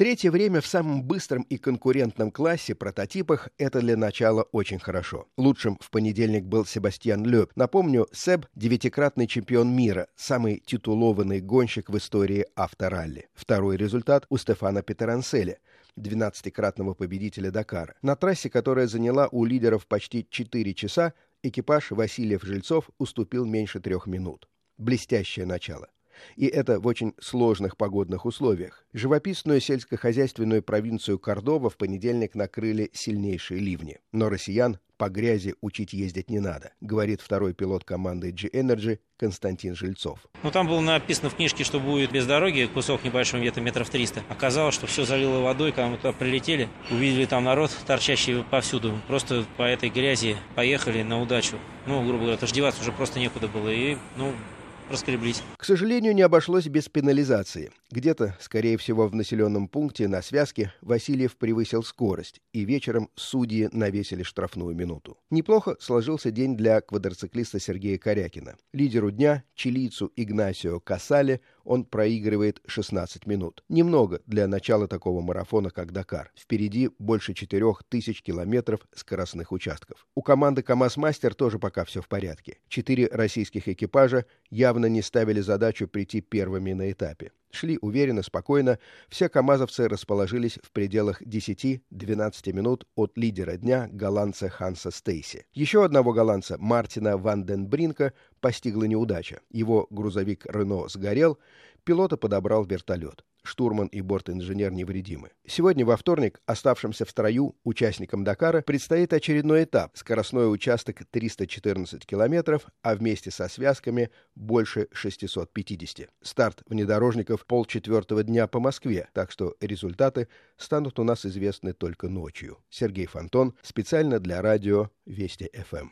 Третье время в самом быстром и конкурентном классе прототипах это для начала очень хорошо. Лучшим в понедельник был Себастьян Лёб. Напомню, Себ – девятикратный чемпион мира, самый титулованный гонщик в истории авторалли. Второй результат у Стефана Петеранселя – 12-кратного победителя Дакара. На трассе, которая заняла у лидеров почти 4 часа, экипаж Васильев-Жильцов уступил меньше трех минут. Блестящее начало. И это в очень сложных погодных условиях. Живописную сельскохозяйственную провинцию Кордова в понедельник накрыли сильнейшие ливни. Но россиян по грязи учить ездить не надо, говорит второй пилот команды G-Energy Константин Жильцов. Ну, там было написано в книжке, что будет без дороги, кусок небольшой, где-то метров 300. Оказалось, что все залило водой, когда мы туда прилетели, увидели там народ, торчащий повсюду. Просто по этой грязи поехали на удачу. Ну, грубо говоря, то деваться уже просто некуда было. И, ну, раскреблись. К сожалению, не обошлось без пенализации. Где-то, скорее всего, в населенном пункте на связке Васильев превысил скорость, и вечером судьи навесили штрафную минуту. Неплохо сложился день для квадроциклиста Сергея Корякина. Лидеру дня, чилийцу Игнасио Касале, он проигрывает 16 минут. Немного для начала такого марафона, как Дакар. Впереди больше 4000 километров скоростных участков. У команды КАМАЗ-Мастер тоже пока все в порядке. Четыре российских экипажа явно не ставили задачу прийти первыми на этапе. Шли уверенно, спокойно. Все камазовцы расположились в пределах 10-12 минут от лидера дня голландца Ханса Стейси. Еще одного голландца, Мартина Ванденбринка, постигла неудача. Его грузовик «Рено» сгорел, пилота подобрал вертолет. Штурман и бортинженер невредимы. Сегодня, во вторник, оставшимся в строю участникам Дакара предстоит очередной этап. Скоростной участок 314 километров, а вместе со связками больше 650. Старт внедорожников полчетвертого дня по Москве, так что результаты станут у нас известны только ночью. Сергей Фонтон, специально для радио Вести ФМ.